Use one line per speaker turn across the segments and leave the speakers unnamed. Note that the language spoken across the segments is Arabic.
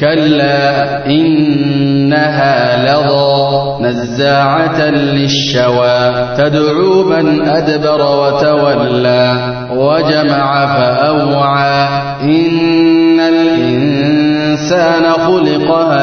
كلا إنها لظى نزاعة للشوى تدعو من أدبر وتولى وجمع فأوعى. إن الإنسان خلق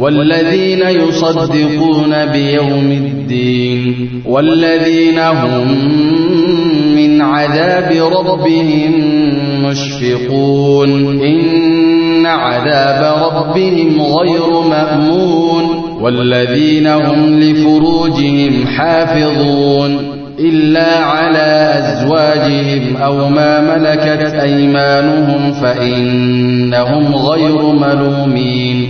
والذين يصدقون بيوم الدين والذين هم من عذاب ربهم مشفقون. إن عذاب ربهم غير مأمون. والذين هم لفروجهم حافظون. إلا على أزواجهم أو ما ملكت أيمانهم فإنهم غير ملومين.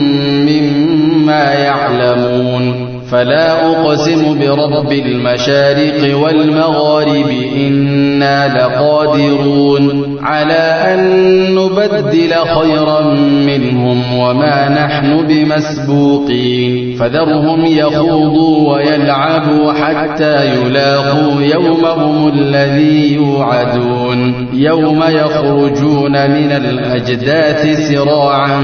فلا أقسم برب المشارق والمغارب إنا لقادرون على أن نبدل خيرا منهم وما نحن بمسبوقين. فذرهم يخوضوا ويلعبوا حتى يلاقوا يومهم الذي يوعدون. يوم يخرجون من الأجداث سراعا